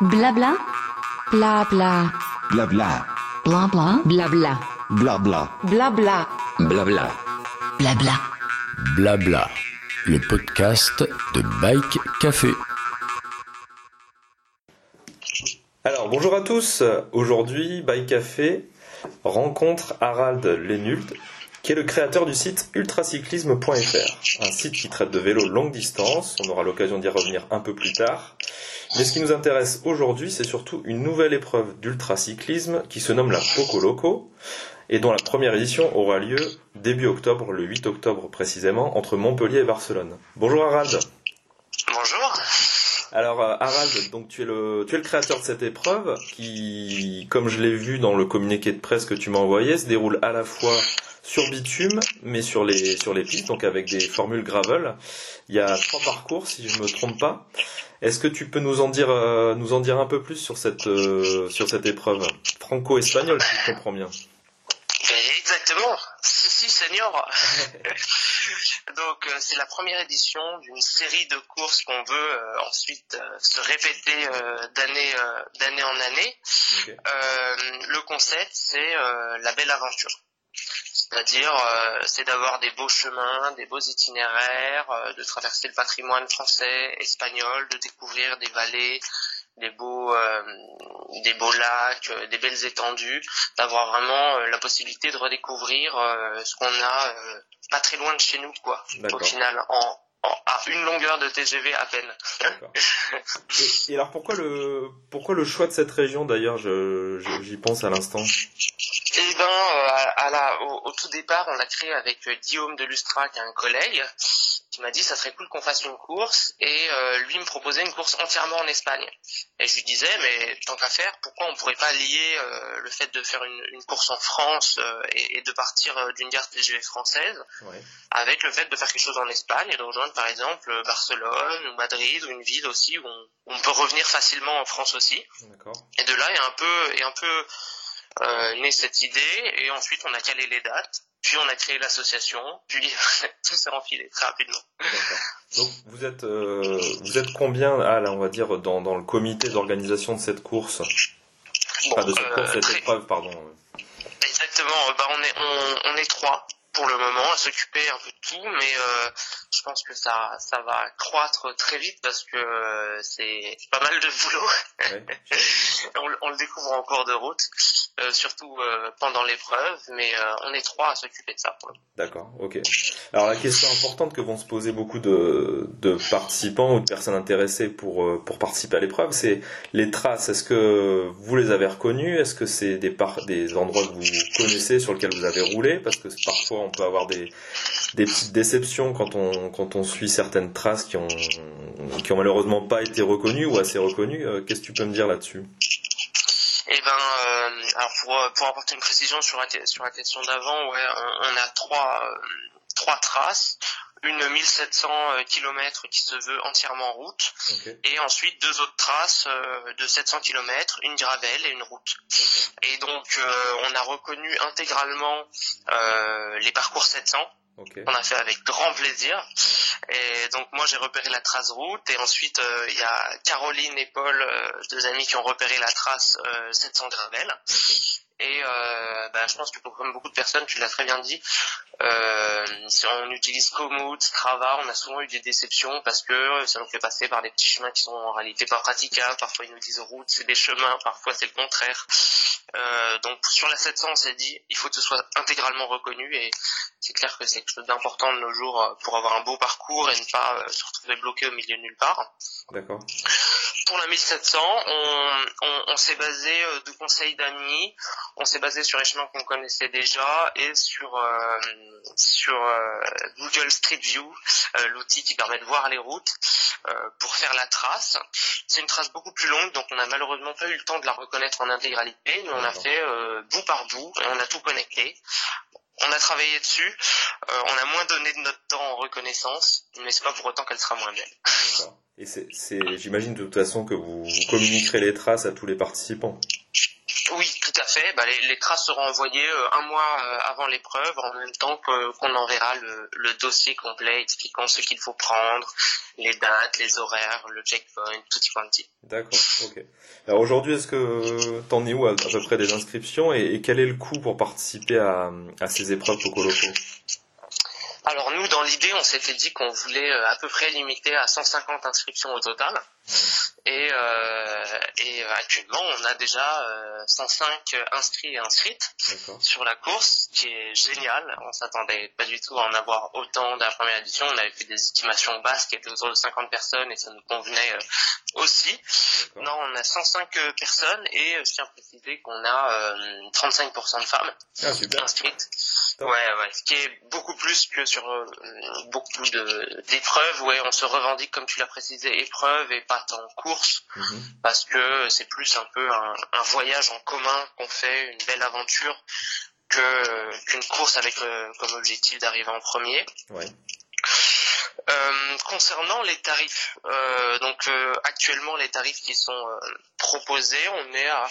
Blabla. Blabla. Blabla. Blabla. Blabla. Blabla. Blabla. Blabla. Blabla. Blabla. Le podcast de Bike Café. Alors bonjour à tous, aujourd'hui Bike Café rencontre Harald Lenult qui est le créateur du site ultracyclisme.fr, un site qui traite de vélo longue distance, on aura l'occasion d'y revenir un peu plus tard. Mais ce qui nous intéresse aujourd'hui, c'est surtout une nouvelle épreuve d'ultracyclisme qui se nomme la Poco Loco et dont la première édition aura lieu début octobre, le 8 octobre précisément, entre Montpellier et Barcelone. Bonjour Harald. Bonjour. Alors euh, Harald, donc tu es le tu es le créateur de cette épreuve qui, comme je l'ai vu dans le communiqué de presse que tu m'as envoyé, se déroule à la fois sur bitume, mais sur les sur les pistes, donc avec des formules gravel. Il y a trois parcours, si je ne me trompe pas. Est-ce que tu peux nous en dire euh, nous en dire un peu plus sur cette euh, sur cette épreuve? Franco-espagnole, si je comprends bien. Si, si, senior. Donc, euh, c'est la première édition d'une série de courses qu'on veut euh, ensuite euh, se répéter euh, d'année d'année en année. Le concept, c'est la belle aventure. C'est-à-dire, c'est d'avoir des beaux chemins, des beaux itinéraires, de traverser le patrimoine français, espagnol, de découvrir des vallées, des beaux, euh, des beaux lacs, euh, des belles étendues, d'avoir vraiment euh, la possibilité de redécouvrir euh, ce qu'on a euh, pas très loin de chez nous, quoi. Au final, en, en- à une longueur de TGV à peine. Et, et alors pourquoi le pourquoi le choix de cette région d'ailleurs je, j'y pense à l'instant? Eh ben, euh, à, à la, au, au tout départ, on l'a créé avec Guillaume de Lustra, qui est un collègue, qui m'a dit ça serait cool qu'on fasse une course, et euh, lui me proposait une course entièrement en Espagne. Et je lui disais, mais tant qu'à faire, pourquoi on pourrait pas lier euh, le fait de faire une, une course en France euh, et, et de partir euh, d'une gare TGV française Ouais. avec le fait de faire quelque chose en Espagne et de rejoindre par exemple euh, Barcelone ou Madrid ou une ville aussi où on, où on peut revenir facilement en France aussi. Et de là est un peu est un peu euh, née cette idée et ensuite on a calé les dates, puis on a créé l'association, puis tout s'est enfilé très rapidement. Donc vous êtes euh, vous êtes combien ah là on va dire dans, dans le comité d'organisation de cette course? Bon, Pas de cette euh, course, cette très- épreuve pardon. exactement. euh, Bah on est on, on est trois pour le moment à s'occuper un peu de tout, mais euh, je pense que ça ça va croître très vite parce que euh, c'est pas mal de boulot. Ouais. on, le- on le découvre en cours de route, euh, surtout euh, pendant l'épreuve, mais euh, on est trois à s'occuper de ça. D'accord, ok. Alors la question importante que vont se poser beaucoup de, de participants ou de personnes intéressées pour, pour participer à l'épreuve, c'est les traces. Est-ce que vous les avez reconnues? Est-ce que c'est des, par- des endroits que vous connaissez sur lesquels vous avez roulé? Parce que parfois on peut avoir des, des petites déceptions quand on, quand on suit certaines traces qui ont, qui ont malheureusement pas été reconnues ou assez reconnues. Euh, Qu'est-ce que tu peux me dire là-dessus? Eh ben, euh, alors pour, euh, pour apporter une précision sur la, sur la question d'avant, ouais, on, on a trois, euh, trois traces. Une 1700 km qui se veut entièrement route, Ok. et ensuite deux autres traces euh, de 700 km, une gravel et une route. Et donc on a reconnu intégralement les parcours 700 Qu'on a fait avec grand plaisir. Et donc moi j'ai repéré la trace route et ensuite euh, il y a Caroline et Paul, euh, deux amis qui ont repéré la trace euh, 700 gravel. Et euh, bah, je pense que pour- comme beaucoup de personnes, tu l'as très bien dit, euh, si on utilise Komoot, Strava, on a souvent eu des déceptions parce que ça nous fait passer par des petits chemins qui sont en réalité pas praticables. Parfois ils nous disent route, c'est des chemins, parfois c'est le contraire. Euh, donc sur la 700, on s'est dit, il faut que ce soit intégralement reconnu et c'est clair que c'est quelque chose d'important de nos jours euh, pour avoir un beau parcours et ne pas euh, se retrouver bloqué au milieu de nulle part. D'accord. Pour la 1700, on, on, on s'est basé euh, de conseils d'amis, on s'est basé sur les chemins qu'on connaissait déjà et sur euh, sur euh, Google Street View, euh, l'outil qui permet de voir les routes euh, pour faire la trace. C'est une trace beaucoup plus longue, donc on n'a malheureusement pas eu le temps de la reconnaître en intégralité, mais on a fait euh, bout par bout et on a tout connecté. On a travaillé dessus, euh, on a moins donné de notre temps en reconnaissance, mais c'est pas pour autant qu'elle sera moins belle. Et c'est, j'imagine de toute façon que vous, vous communiquerez les traces à tous les participants. Oui, tout à fait. Bah, les, les, traces seront envoyées euh, un mois euh, avant l'épreuve, en même temps qu'on enverra le, le, dossier complet expliquant ce qu'il faut prendre, les dates, les horaires, le checkpoint, tout quanti. D'accord, ok. Alors aujourd'hui, est-ce que t'en es où à, peu près des inscriptions et, et, quel est le coût pour participer à, à ces épreuves Pocoloco alors nous, dans l'idée, on s'était dit qu'on voulait à peu près limiter à 150 inscriptions au total. Et, euh, et actuellement, on a déjà 105 euh, inscrits et inscrites sur la course, ce qui est génial. On s'attendait pas du tout à en avoir autant dans la première édition. On avait fait des estimations basses qui étaient autour de 50 personnes et ça nous convenait euh, aussi. Non, on a 105 personnes et je tiens à préciser qu'on a 35% de femmes ah, inscrites. Ouais, ouais, ce qui est beaucoup plus que sur beaucoup d'épreuves. Ouais, on se revendique, comme tu l'as précisé, épreuve et pas tant course, mhm. parce que c'est plus un peu un, un voyage en commun qu'on fait, une belle aventure, que qu'une course avec euh, comme objectif d'arriver en premier. Ouais. Euh, concernant les tarifs, euh, donc euh, actuellement les tarifs qui sont proposés, on est à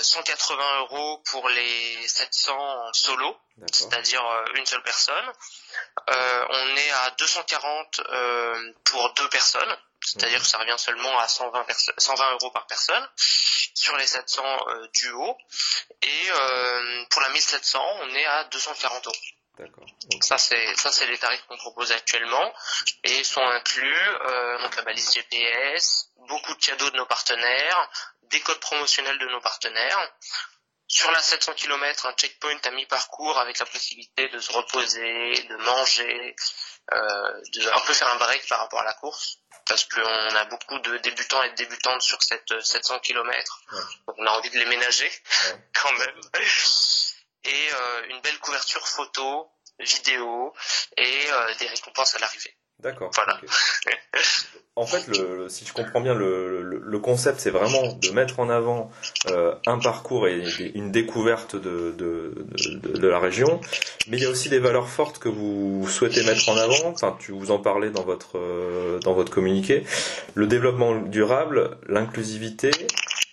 180 euros pour les 700 en solo, c'est-à-dire une seule personne. on est à 240 pour deux personnes, c'est-à-dire que ça revient seulement à 120, 120 euros par personne sur les 700 duos. Et pour la 1700, on est à 240 euros. D'accord. Ça c'est ça c'est les tarifs qu'on propose actuellement et sont inclus euh, donc la balise GPS, beaucoup de cadeaux de nos partenaires, des codes promotionnels de nos partenaires. Sur la 700 km, un checkpoint à mi-parcours avec la possibilité de se reposer, de manger, euh, de un peu faire un break par rapport à la course parce qu'on a beaucoup de débutants et de débutantes sur cette 700 km. Donc on a envie de les ménager quand même et euh, une belle couverture photo, vidéo et euh, des récompenses à l'arrivée. D'accord. Voilà. en fait, le, si je comprends bien, le, le, concept, c'est vraiment de mettre en avant euh, un parcours et une découverte de, de, de, de, la région. Mais il y a aussi des valeurs fortes que vous souhaitez mettre en avant. Enfin, tu vous en parlais dans votre euh, dans votre communiqué. Le développement durable, l'inclusivité,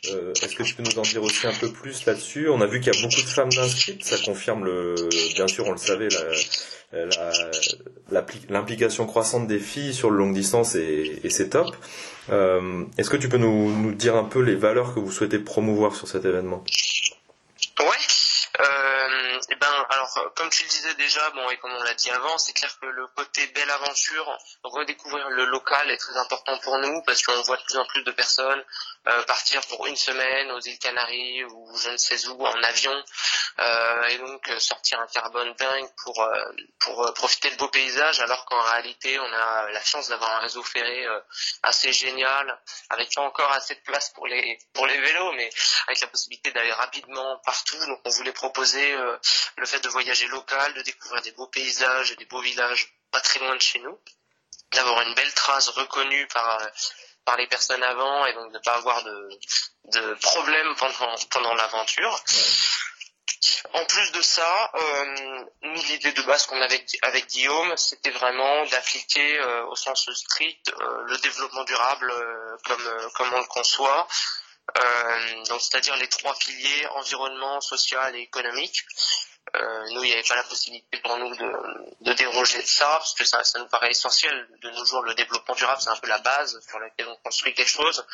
euh, Est-ce que tu peux nous en dire aussi un peu plus là-dessus? On a vu qu'il y a beaucoup de femmes inscrites, ça confirme le, bien sûr, on le savait, l'implication croissante des filles sur le longue distance et, c'est top. Euh, Est-ce que tu peux nous, dire un peu les valeurs que vous souhaitez promouvoir sur cet événement? Ouais. Euh, et ben, alors, comme tu le disais déjà, bon, et comme on l'a dit avant, c'est clair que le côté belle aventure, redécouvrir le local est très important pour nous parce qu'on voit de plus en plus de personnes partir pour une semaine aux îles Canaries ou je ne sais où en avion euh, et donc euh, sortir un carbone dingue pour pour profiter de beaux paysages alors qu'en réalité on a la chance d'avoir un réseau ferré assez génial avec pas encore assez de place pour les pour les vélos mais avec la possibilité d'aller rapidement partout. Donc on voulait proposer le fait de voyager local de découvrir des beaux paysages et des beaux villages pas très loin de chez nous. D'avoir une belle trace reconnue par par les personnes avant et donc de pas avoir de, de problèmes pendant, pendant l'aventure. En plus de ça, euh, nous l'idée de base qu'on avait avec Guillaume, c'était vraiment d'appliquer euh, au sens strict euh, le développement durable comme comme on le conçoit. donc c'est-à-dire les trois piliers environnement, social et économique. Euh, nous, il n'y avait pas la possibilité pour nous de, de déroger de ça, parce que ça, ça, nous paraît essentiel. De nos jours, le développement durable, c'est un peu la base sur laquelle on construit quelque chose.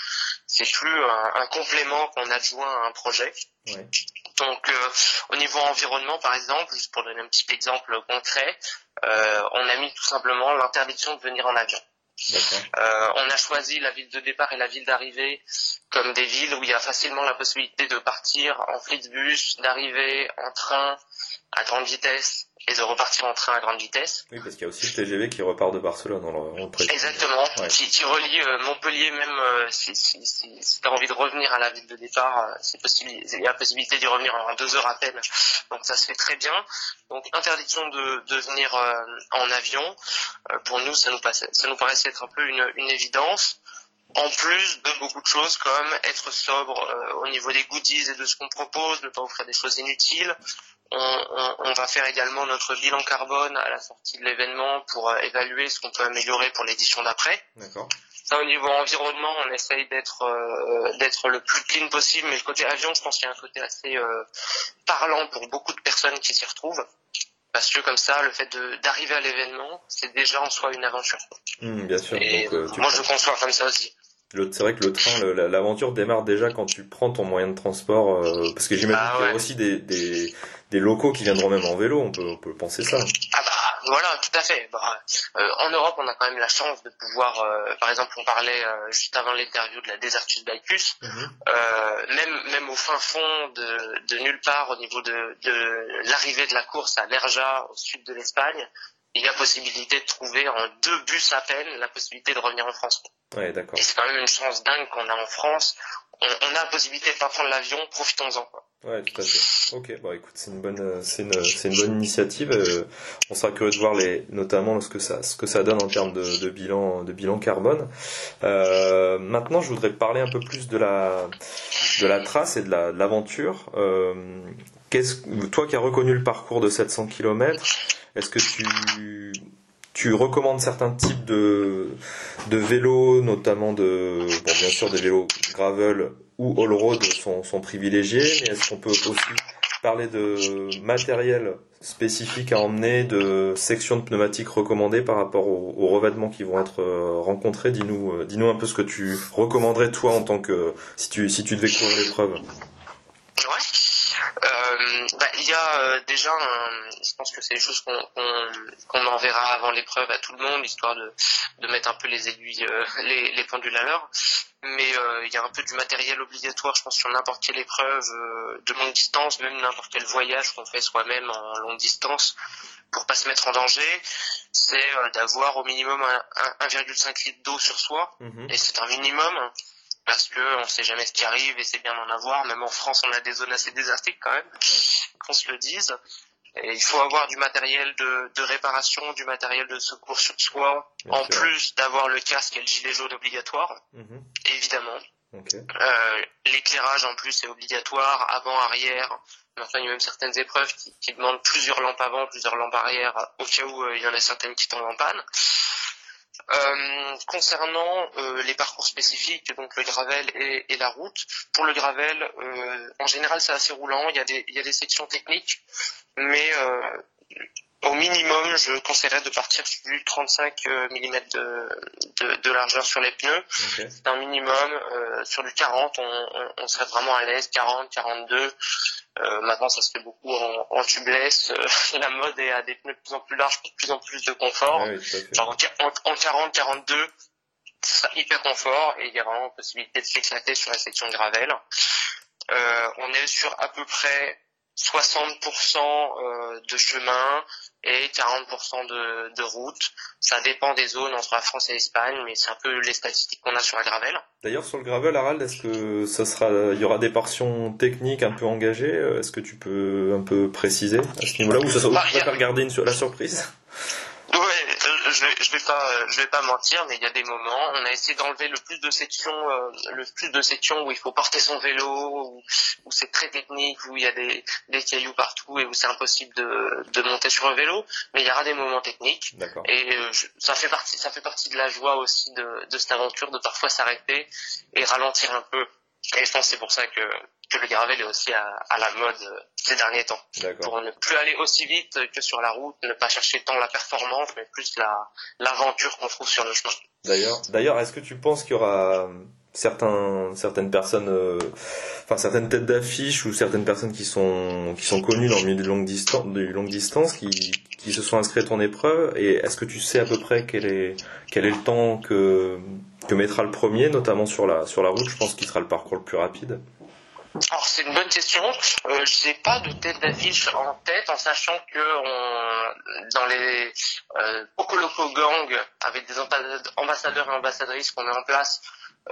C'est plus un, un complément qu'on adjoint à un projet. Donc, euh, au niveau environnement, par exemple, juste pour donner un petit exemple concret, euh, on a mis tout simplement l'interdiction de venir en avion. Euh, on a choisi la ville de départ et la ville d'arrivée comme des villes où il y a facilement la possibilité de partir en Flixbus, d'arriver en train à grande vitesse et de repartir en train à grande vitesse. Oui, parce qu'il y a aussi le TGV qui repart de Barcelone. On le Exactement, qui, qui, relie euh, Montpellier même euh, si, si, si, si tu as envie de revenir à la ville de départ, euh, c'est possible, il y a la possibilité d'y revenir en deux heures à peine. Donc ça se fait très bien. Donc interdiction de, de venir en avion, pour nous ça nous, passait, ça nous paraissait être un peu une, une évidence en plus de beaucoup de choses comme être sobre au niveau des goodies et de ce qu'on propose, ne pas offrir des choses inutiles, on, va faire également notre bilan carbone à la sortie de l'événement pour euh, évaluer ce qu'on peut améliorer pour l'édition d'après. Ça, au niveau environnement, on essaye d'être euh, d'être le plus clean possible, mais le côté avion, je pense qu'il y a un côté assez euh, parlant pour beaucoup de personnes qui s'y retrouvent. Parce que comme ça, le fait d'arriver à l'événement, c'est déjà en soi une aventure. Hmm, bien sûr. Et Donc, euh, tu moi, je conçois comme ça aussi. C'est vrai que le train, l'aventure démarre déjà quand tu prends ton moyen de transport, euh, parce que j'imagine Ah qu'il y a aussi des, des, des locaux qui viendront même en vélo, on peut, on peut penser ça. Ah bah voilà, tout à fait. Bah, euh, en Europe, on a quand même la chance de pouvoir, euh, par exemple, on parlait juste avant l'interview de la Desertus Bacchus, euh, même même au fin fond de, de nulle part au niveau de, de l'arrivée de la course à Nerja au sud de l'Espagne, il y a possibilité de trouver en deux bus à peine la possibilité de revenir en France. Ouais, d'accord. Et c'est quand même une chance dingue qu'on a en France. On, on a la possibilité de pas prendre l'avion, profitons-en. quoi. Ouais, tout à fait. Ok, bon, écoute, c'est une bonne, c'est une, c'est une bonne initiative. euh, on sera curieux de voir les, notamment ce que ça, ce que ça donne en termes de, de bilan, de bilan carbone. Euh, maintenant, je voudrais parler un peu plus de la, de la trace et de la, de l'aventure. Euh, qu'est-ce, toi qui as reconnu le parcours de 700 km, est-ce que tu, recommandes certains types de, de vélos, notamment de, bien sûr, des vélos gravel ou all-road sont, sont privilégiés, mais est-ce qu'on peut aussi parler de matériel spécifique à emmener, de sections de pneumatiques recommandées par rapport aux, revêtements qui vont être euh, rencontrés? Dis-nous, euh, dis-nous un peu ce que tu recommanderais toi en tant que si tu devais courir l'épreuve. Euh, bah, il y a euh, déjà, un- je pense que c'est des choses qu'on enverra avant l'épreuve à tout le monde, histoire de, de mettre un peu les aiguilles, euh, les, les pendules à l'heure. Mais il y a un peu du matériel obligatoire, je pense, sur n'importe quelle épreuve de longue distance, même n'importe quel voyage qu'on fait soi-même en longue distance, pour pas se mettre en danger, c'est d'avoir au minimum un, un- 1,5 litre d'eau sur soi. Mhm. Et c'est un minimum parce que on sait jamais ce qui arrive et c'est bien d'en avoir. Même en France, on a des zones assez désertiques quand même, qu'on se le dise. Et il faut avoir du matériel de, de réparation, du matériel de secours sur soi, Bien en sûr. plus d'avoir le casque et le gilet jaune obligatoire, Mhm. évidemment. Euh, L'éclairage en plus est obligatoire, avant, arrière. Mais Enfin, il y a même certaines épreuves qui, qui demandent plusieurs lampes avant, plusieurs lampes arrière, au cas où euh, il y en a certaines qui tombent en panne. Euh, concernant euh, les parcours spécifiques, donc le gravel et, et la route, pour le gravel, euh, en général c'est assez roulant, il y, a des, il y a des sections techniques, mais euh, au minimum je conseillerais de partir sur du 35 mm de, de, de largeur sur les pneus, c'est un minimum. Euh, sur du 40, on, on, on serait vraiment à l'aise. 40, 42. Euh, maintenant, ça se fait beaucoup en, en tubeless. Euh, la mode est à des pneus de plus en plus larges pour de plus en plus de confort. Oui, fait. Genre en, en- en 40, 42, ce sera hyper confort et il y a vraiment possibilité de s'éclater sur la section de gravel. Euh, on est sur à peu près 60% euh, de chemin et 40% de, de route. Ça dépend des zones entre la France et l'Espagne, mais c'est un peu les statistiques qu'on a sur la gravel. D'ailleurs, sur le gravel, Harald, est-ce que ça sera, il y aura des portions techniques un peu engagées euh, Est-ce que tu peux un peu préciser à ce niveau-là ou ça, ou Bah, tu il y a- préfères garder une, sur- la surprise? Ouais, euh, je vais, je vais pas, euh, je vais pas mentir, mais il y a des moments, on a essayé d'enlever le plus de sections, euh, le plus de sections où il faut porter son vélo, où, où c'est très technique, où il y a des, des cailloux partout et où c'est impossible de, de monter sur le vélo. Mais il y aura des moments techniques. D'accord. Et euh, je- ça fait partie, ça fait partie de la joie aussi de, de cette aventure, de parfois s'arrêter et ralentir un peu. Et je pense que c'est pour ça que, que le gravel est aussi à, à la mode euh, ces derniers temps. D'accord. Pour ne plus aller aussi vite que sur la route, ne pas chercher tant la performance, mais plus la l'aventure qu'on trouve sur le chemin. D'ailleurs, d'ailleurs, est-ce que tu penses qu'il y aura certains, certaines personnes, euh, enfin certaines têtes d'affiche ou certaines personnes qui sont qui sont connues dans le milieu de longue distance, de longue distance, qui qui se sont inscrits à ton épreuve? Et est-ce que tu sais à peu près quel est quel est le temps que que mettra le premier, notamment sur la sur la route Je pense qu'il sera le parcours le plus rapide. Alors c'est une bonne question. Euh, j'ai pas de tête d'affiche en tête, en sachant que dans les euh, Poco Gang, avec des ambassa- ambassadeurs et ambassadrices qu'on met en place,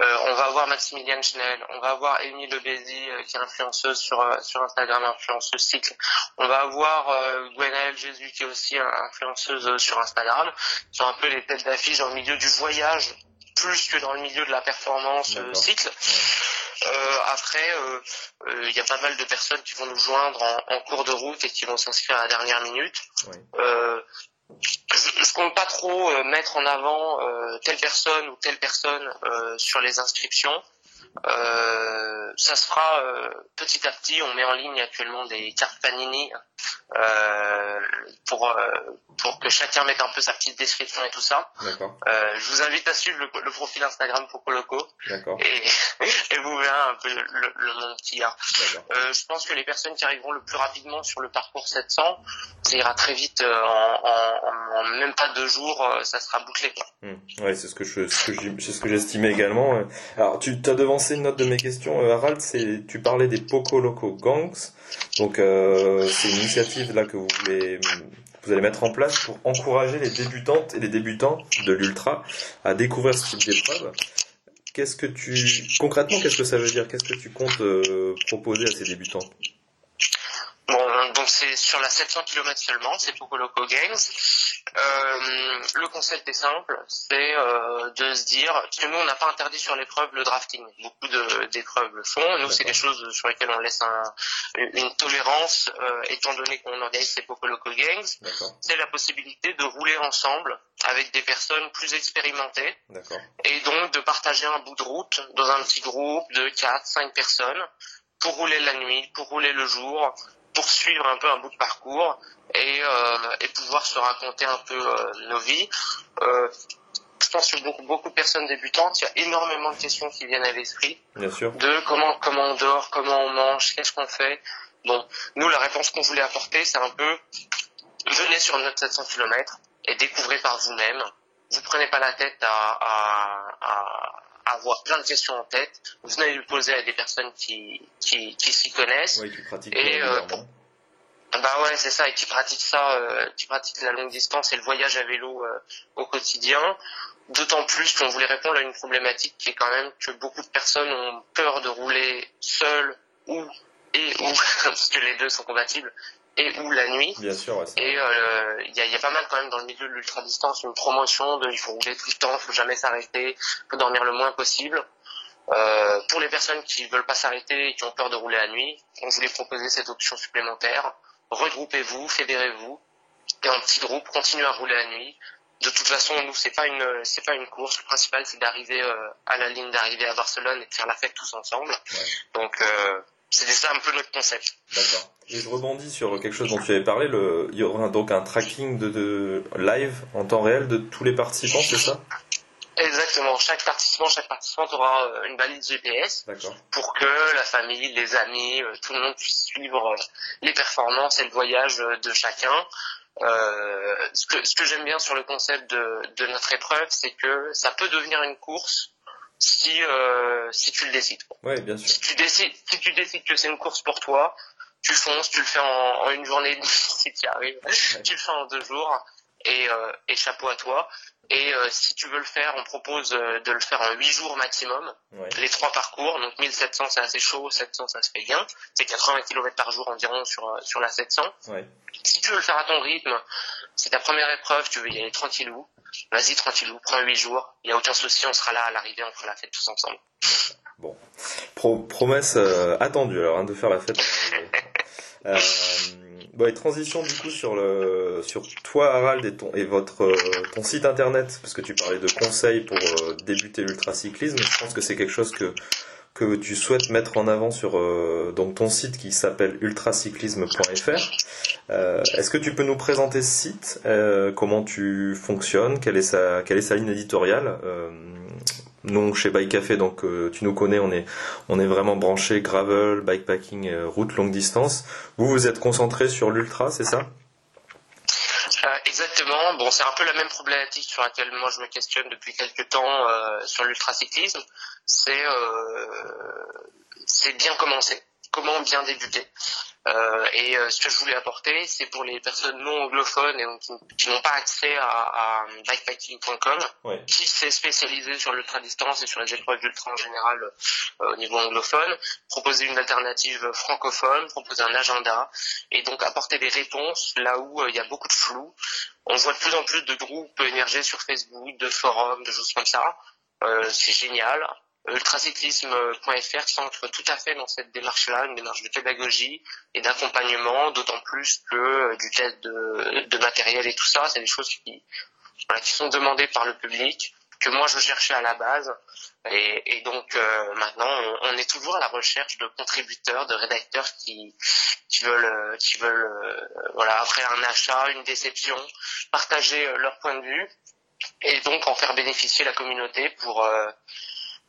euh, on va avoir Maximilian Schnell, on va avoir Amy Lebezi, euh, qui est influenceuse sur euh, sur Instagram, influenceuse cycle. On va avoir euh, Gwenaëlle Jésus, qui est aussi influenceuse sur Instagram. Qui sont un peu les têtes d'affiche dans milieu du voyage, plus que dans le milieu de la performance euh, cycle. Euh, après, euh, euh, il y a pas mal de personnes qui vont nous joindre en, en cours de route et qui vont s'inscrire à la dernière minute. Oui. Euh, je, je compte pas trop euh, mettre en avant euh, telle personne ou telle personne euh, sur les inscriptions. Euh, ça se fera euh, petit à petit. On met en ligne actuellement des cartes Panini euh, pour euh, pour que chacun mette un peu sa petite description et tout ça. Euh, je vous invite à suivre le, le profil Instagram Poco Loco d'accord, et, et vous verrez un peu le, le, monde qu'il y a. je pense que les personnes qui arriveront le plus rapidement sur le parcours 700, ça ira très vite. en, en- en même pas deux jours, ça sera bouclé. Hmm. Ouais, c'est ce que je, c'est ce que j'estimais également. Alors, tu as devancé une note de mes questions, Harald. C'est, tu parlais des Poco Loco Gangs. Donc, euh, c'est une initiative là que vous voulez, vous allez mettre en place pour encourager les débutantes et les débutants de l'ultra à découvrir ce type d'épreuve. Qu'est-ce que tu, concrètement, qu'est-ce que ça veut dire? Qu'est-ce que tu comptes euh, proposer à ces débutants? Donc c'est sur la 700 km seulement, c'est Poco Loco Games. Euh, le concept est simple, c'est euh, de se dire, parce que nous on n'a pas interdit sur l'épreuve le drafting, beaucoup d'épreuves le font, nous c'est des choses sur lesquelles on laisse un- une tolérance, euh, étant donné qu'on organise ces Poco Loco Games, D'accord, c'est la possibilité de rouler ensemble avec des personnes plus expérimentées. Et donc de partager un bout de route dans un petit groupe de 4, 5 personnes pour rouler la nuit, pour rouler le jour, pour suivre un peu un bout de parcours et, euh, et pouvoir se raconter un peu euh, nos vies. Euh, je pense que beaucoup, beaucoup de personnes débutantes, il y a énormément de questions qui viennent à l'esprit bien sûr. de comment comment on dort, comment on mange, qu'est-ce qu'on fait. Bon, nous la réponse qu'on voulait apporter, c'est un peu venez sur notre 700 km et découvrez par vous-même. Vous prenez pas la tête à- à avoir plein de questions en tête. Vous venez les poser à des personnes qui qui, qui s'y connaissent. Oui, tu pratiques Et, euh. Bah ouais, c'est ça, et qui pratiquent ça, euh, qui pratiquent la longue distance et le voyage à vélo euh, au quotidien. D'autant plus qu'on voulait répondre à une problématique qui est quand même que beaucoup de personnes ont peur de rouler seules ou et ou parce que les deux sont compatibles et ou la nuit. Bien sûr, ouais, Et euh, il y, a, y a pas mal quand même dans le milieu de l'ultra distance une promotion de il faut rouler tout le temps, il faut jamais s'arrêter, il faut dormir le moins possible. Euh, pour les personnes qui veulent pas s'arrêter et qui ont peur de rouler la nuit, on voulait proposer cette option supplémentaire. Regroupez-vous, fédérez-vous, et en petit groupe, continuez à rouler la nuit. De toute façon, nous, c'est pas une, c'est pas une course. Le principal, c'est d'arriver euh, à la ligne d'arrivée à Barcelone et de faire la fête tous ensemble. Donc, euh, c'était ça un peu notre concept. D'accord. Et je rebondis sur quelque chose dont tu avais parlé. Le... Il y aura donc un tracking de, de live en temps réel de tous les participants, c'est ça? Exactement. Chaque participant, chaque participante aura euh, une balise GPS pour que la famille, les amis, euh, tout le monde puisse suivre euh, les performances et le voyage de chacun. Euh, ce que, ce que j'aime bien sur le concept de, de notre épreuve, c'est que ça peut devenir une course si, euh, si tu le décides. Oui, bien sûr. Si tu décides, si tu décides que c'est une course pour toi, tu fonces, tu le fais en, en une journée si tu y arrives, tu le fais en deux jours et, euh, et chapeau à toi. Et euh, si tu veux le faire, on propose euh, de le faire en huit jours maximum, Ouais. les trois parcours. Donc 1700 c'est assez chaud, 700 ça se fait bien. C'est 80 km par jour environ sur euh, sur la 700. Ouais. Si tu veux le faire à ton rythme, c'est ta première épreuve, tu veux y aller tranquillou. Vas-y tranquillou, prends huit jours. Il y a aucun souci, on sera là à l'arrivée, on fera la fête tous ensemble. Pro- promesse euh, attendue alors hein, de faire la fête. Euh, bon, et transition du coup sur le sur toi Harald et ton et votre euh, ton site internet parce que tu parlais de conseils pour débuter l'ultracyclisme. Je pense que c'est quelque chose que que tu souhaites mettre en avant sur euh, donc ton site qui s'appelle ultracyclisme.fr. Euh, Est-ce que tu peux nous présenter ce site euh, Comment tu fonctionnes Quelle est sa quelle est sa ligne éditoriale nous, chez Bike Café, donc tu nous connais, on est on est vraiment branché gravel, bikepacking, route longue distance. Vous vous êtes concentré sur l'ultra, c'est ça? Exactement. Bon, c'est un peu la même problématique sur laquelle moi je me questionne depuis quelques temps euh, sur l'ultracyclisme. C'est euh, c'est bien commencer. Comment bien débuter. Euh, et euh, ce que je voulais apporter, c'est pour les personnes non anglophones et donc qui, qui n'ont pas accès à, à bikepacking.com, Ouais. qui s'est spécialisé sur l'ultra distance et sur les épreuves d'ultra en général euh, au niveau anglophone, proposer une alternative francophone, proposer un agenda et donc apporter des réponses là où euh, il y a beaucoup de flou. On voit de plus en plus de groupes émerger sur Facebook, de forums, de choses comme ça. Euh, c'est génial. ultracyclisme.fr s'ancre tout à fait dans cette démarche-là, une démarche de pédagogie et d'accompagnement, d'autant plus que euh, du test de, de, matériel et tout ça, c'est des choses qui, voilà, qui sont demandées par le public, que moi je cherchais à la base. Et, et donc euh, maintenant, on, est toujours à la recherche de contributeurs, de rédacteurs qui, qui veulent, qui veulent, voilà, après un achat, une déception, partager leur point de vue et donc en faire bénéficier la communauté pour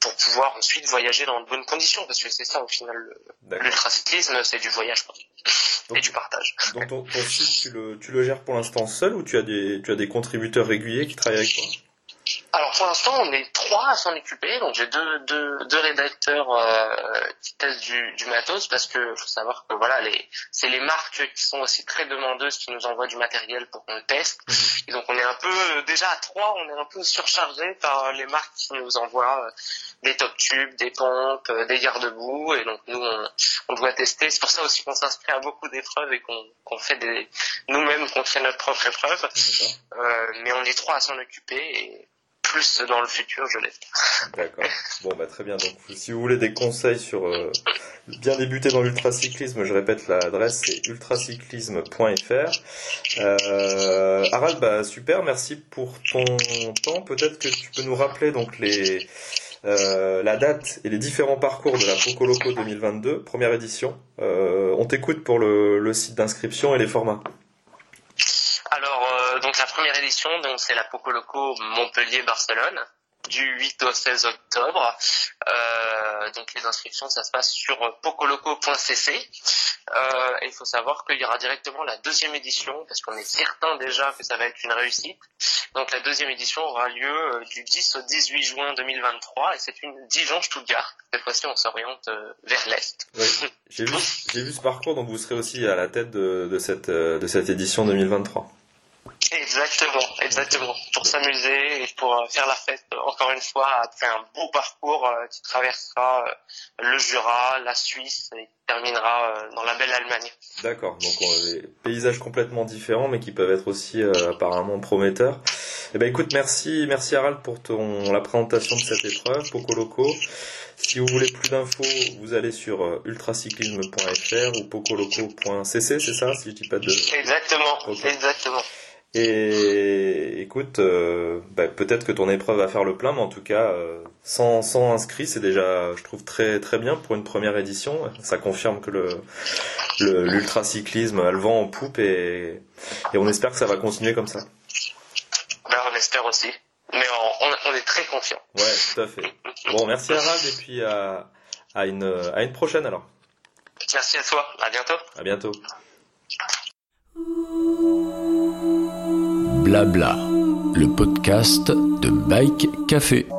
pour pouvoir ensuite voyager dans de bonnes conditions, parce que c'est ça au final, l'ultracyclisme, c'est du voyage et du partage. Donc ton, ton site, tu le, tu le gères pour l'instant seul ou tu as des, tu as des contributeurs réguliers qui travaillent avec toi? Alors pour l'instant, on est trois à s'en occuper. Donc j'ai deux, deux, deux rédacteurs euh, qui testent du, du matos parce que faut savoir que voilà, les, c'est les marques qui sont aussi très demandeuses qui nous envoient du matériel pour qu'on le teste. Mhm. Et donc on est un peu déjà à trois, on est un peu surchargé par les marques qui nous envoient euh, des top tubes, des pompes, euh, des garde-boue. Et donc nous on, on doit tester. C'est pour ça aussi qu'on s'inscrit à beaucoup d'épreuves et qu'on, qu'on fait des nous-mêmes qu'on fait notre propre épreuve. Euh, mais on est trois à s'en occuper et plus dans le futur, je l'espère. D'accord. Bon, bah très bien. Donc, si vous voulez des conseils sur euh, bien débuter dans l'ultracyclisme, je répète l'adresse, c'est ultracyclisme.fr. Euh, Harald, bah super, merci pour ton temps. Peut-être que tu peux nous rappeler donc les euh, la date et les différents parcours de la Poco Loco 2022, première édition. Euh, on t'écoute pour le, site d'inscription et les formats. Alors, euh, donc la première édition, donc c'est la Poco Loco Montpellier-Barcelone du 8 au 16 octobre. Euh, donc les inscriptions, ça se passe sur pocoloco.cc. Euh, il faut savoir qu'il y aura directement la deuxième édition, parce qu'on est certain déjà que ça va être une réussite. Donc la deuxième édition aura lieu euh, du 10 au 18 juin 2023, et c'est une Dijon-Stuttgart. Cette fois-ci, on s'oriente euh, vers l'Est. Oui. J'ai vu, ce parcours, donc vous serez aussi à la tête de, de cette, de cette édition 2023. Exactement, exactement. Pour s'amuser et pour euh, faire la fête, euh, encore une fois, après un beau parcours euh, qui traversera le Jura, la Suisse et qui terminera dans la belle Allemagne. D'accord, donc des paysages complètement différents mais qui peuvent être aussi apparemment prometteurs. Eh ben écoute, merci, merci Harald pour ton, la présentation de cette épreuve, Poco Loco. Si vous voulez plus d'infos, vous allez sur ultracyclisme.fr ou pocoloco.cc, c'est ça, si je dis pas de... Exactement, exactement. Et écoute, euh, bah, peut-être que ton épreuve va faire le plein, mais en tout cas, euh, 100, 100 inscrits, c'est déjà, je trouve, très très bien pour une première édition. Ça confirme que le l'ultracyclisme a le vent en poupe et, et on espère que ça va continuer comme ça. Ben, on espère aussi. Mais on, on, est très confiant. Ouais, tout à fait. Bon, merci Harald et puis à, à, une, à une prochaine alors. Merci à toi. À bientôt. À bientôt. Blabla, le podcast de Bike Café.